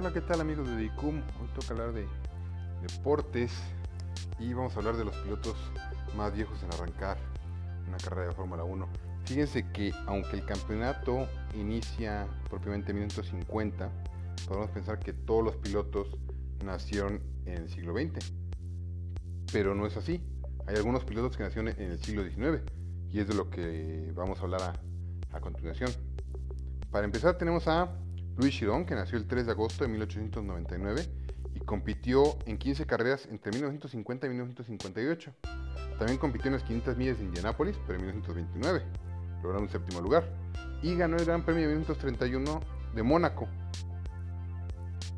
Hola, ¿qué tal amigos de DICUM? Hoy toca hablar de deportes y vamos a hablar de los pilotos más viejos en arrancar una carrera de Fórmula 1. Fíjense que aunque el campeonato inicia propiamente en 1950, podemos pensar que todos los pilotos nacieron en el siglo XX. Pero no es así. Hay algunos pilotos que nacieron en el siglo XIX y es de lo que vamos a hablar a, a continuación. Para empezar tenemos a Luis Chiron, que nació el 3 de agosto de 1899 y compitió en 15 carreras entre 1950 y 1958. También compitió en las 500 millas de Indianápolis, pero en 1929, logrando un séptimo lugar. Y ganó el Gran Premio de 1931 de Mónaco,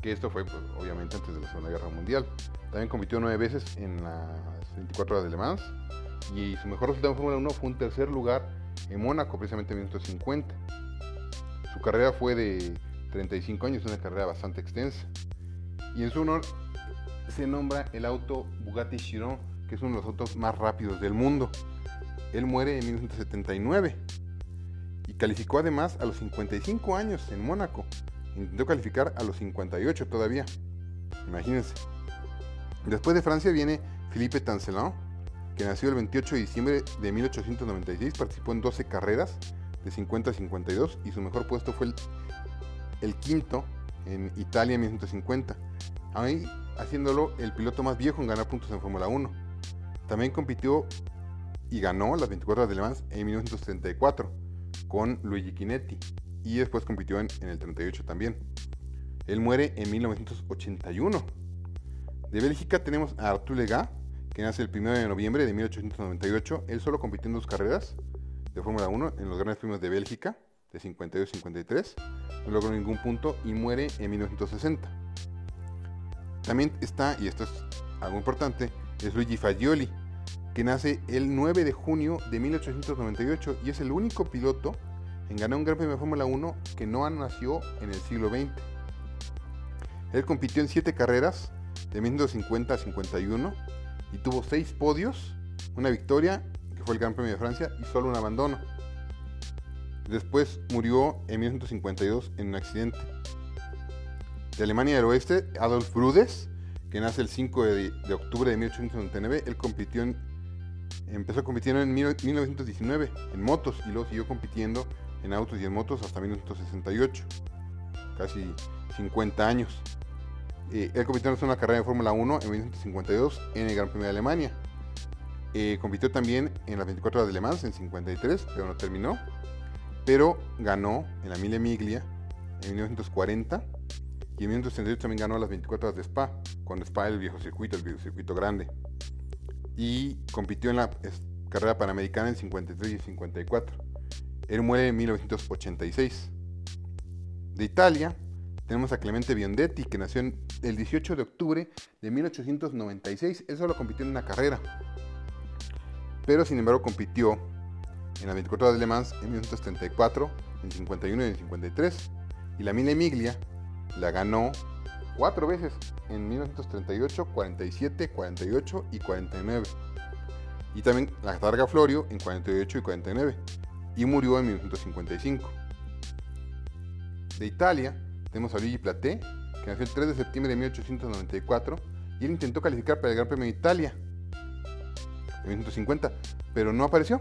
que esto fue pues, obviamente antes de la Segunda Guerra Mundial. También compitió nueve veces en las 24 horas de Le Mans y su mejor resultado en Fórmula 1 fue un tercer lugar en Mónaco, precisamente en 1950. Su carrera fue de 35 años, una carrera bastante extensa. Y en su honor se nombra el auto Bugatti Chiron, que es uno de los autos más rápidos del mundo. Él muere en 1979 y calificó además a los 55 años en Mónaco. Intentó calificar a los 58 todavía. Imagínense. Después de Francia viene Philippe Tancelin, que nació el 28 de diciembre de 1896, participó en 12 carreras de 50 a 52 y su mejor puesto fue el el quinto en Italia en 1950. Ahí haciéndolo el piloto más viejo en ganar puntos en Fórmula 1. También compitió y ganó las 24 horas de Le Mans en 1934 con Luigi Chinetti y después compitió en, el 38 también. Él muere en 1981. De Bélgica tenemos a Artur Lega, que nace el 1 de noviembre de 1898. Él solo compitió en dos carreras de Fórmula 1 en los Grandes Premios de Bélgica de 52-53, no logró ningún punto y muere en 1960. También está, y esto es algo importante, es Luigi Fagioli, que nace el 9 de junio de 1898 y es el único piloto en ganar un Gran Premio de Fórmula 1 que no nació en el siglo XX. Él compitió en 7 carreras de 1950 a 51 y tuvo 6 podios, una victoria, que fue el Gran Premio de Francia, y solo un abandono. Después murió en 1952 en un accidente. De Alemania del Oeste, Adolf Brudes, que nace el 5 de, octubre de 1899, él compitió empezó compitiendo en 1919 en motos y luego siguió compitiendo en autos y en motos hasta 1968, casi 50 años. Eh, él compitió en una carrera de Fórmula 1 en 1952 en el Gran Premio de Alemania. Eh, compitió también en las 24 horas de Le Mans en 53, pero no terminó pero ganó en la Mille Miglia en 1940 y en 1938 también ganó las 24 horas de Spa, con Spa el viejo circuito, el viejo circuito grande. Y compitió en la carrera panamericana en 53 y 54. Él muere en 1986. De Italia tenemos a Clemente Biondetti, que nació el 18 de octubre de 1896. Él solo compitió en una carrera, pero sin embargo compitió en las 24 horas de Le Mans en 1934, en 51 y en 53. Y la Mille Miglia la ganó cuatro veces en 1938, 47, 48 y 49. Y también la Targa Florio en 48 y 49. Y murió en 1955. De Italia tenemos a Luigi Platé, que nació el 3 de septiembre de 1894 y él intentó calificar para el Gran Premio de Italia en 1950, pero no apareció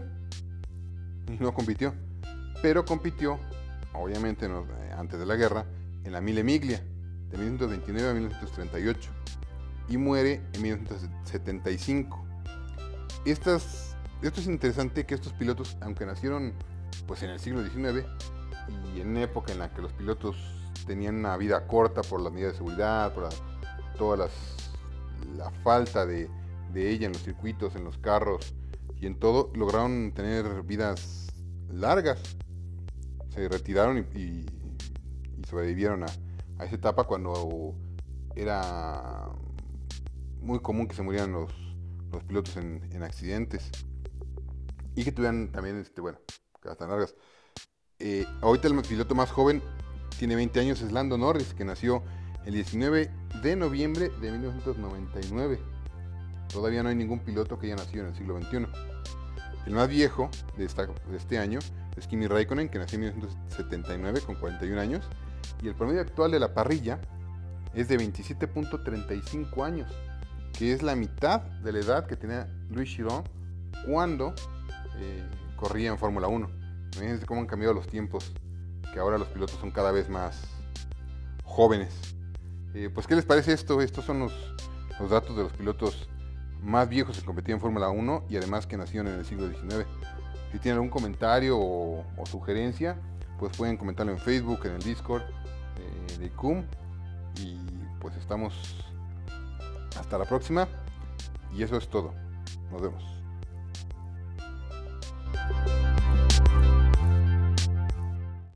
no compitió, pero compitió, obviamente eh, antes de la guerra, en la Mille Miglia, de 1929 a 1938, y muere en 1975. Estas, esto es interesante que estos pilotos, aunque nacieron pues en el siglo XIX y en época en la que los pilotos tenían una vida corta por las medidas de seguridad, por toda la falta de ella en los circuitos, en los carros y en todo, lograron tener vidas largas. Se retiraron y, sobrevivieron a, esa etapa cuando era muy común que se murieran los, pilotos en, accidentes y que tuvieran también, este, bueno, tan largas. Eh, ahorita el piloto más joven tiene 20 años, es Lando Norris, que nació el 19 de noviembre de 1999. Todavía no hay ningún piloto que haya nacido en el siglo XXI. El más viejo de, este año es Kimi Raikkonen, que nació en 1979 con 41 años. Y el promedio actual de la parrilla es de 27.35 años, que es la mitad de la edad que tenía Luis Chiron cuando eh, corría en Fórmula 1. Imagínense cómo han cambiado los tiempos, que ahora los pilotos son cada vez más jóvenes. Eh, pues, ¿qué les parece esto? Estos son los, los datos de los pilotos más viejos que competían en Fórmula 1 y además que nacieron en el siglo XIX. Si tienen algún comentario o, sugerencia, pues pueden comentarlo en Facebook, en el Discord eh, de CUM. Y pues estamos hasta la próxima. Y eso es todo. Nos vemos.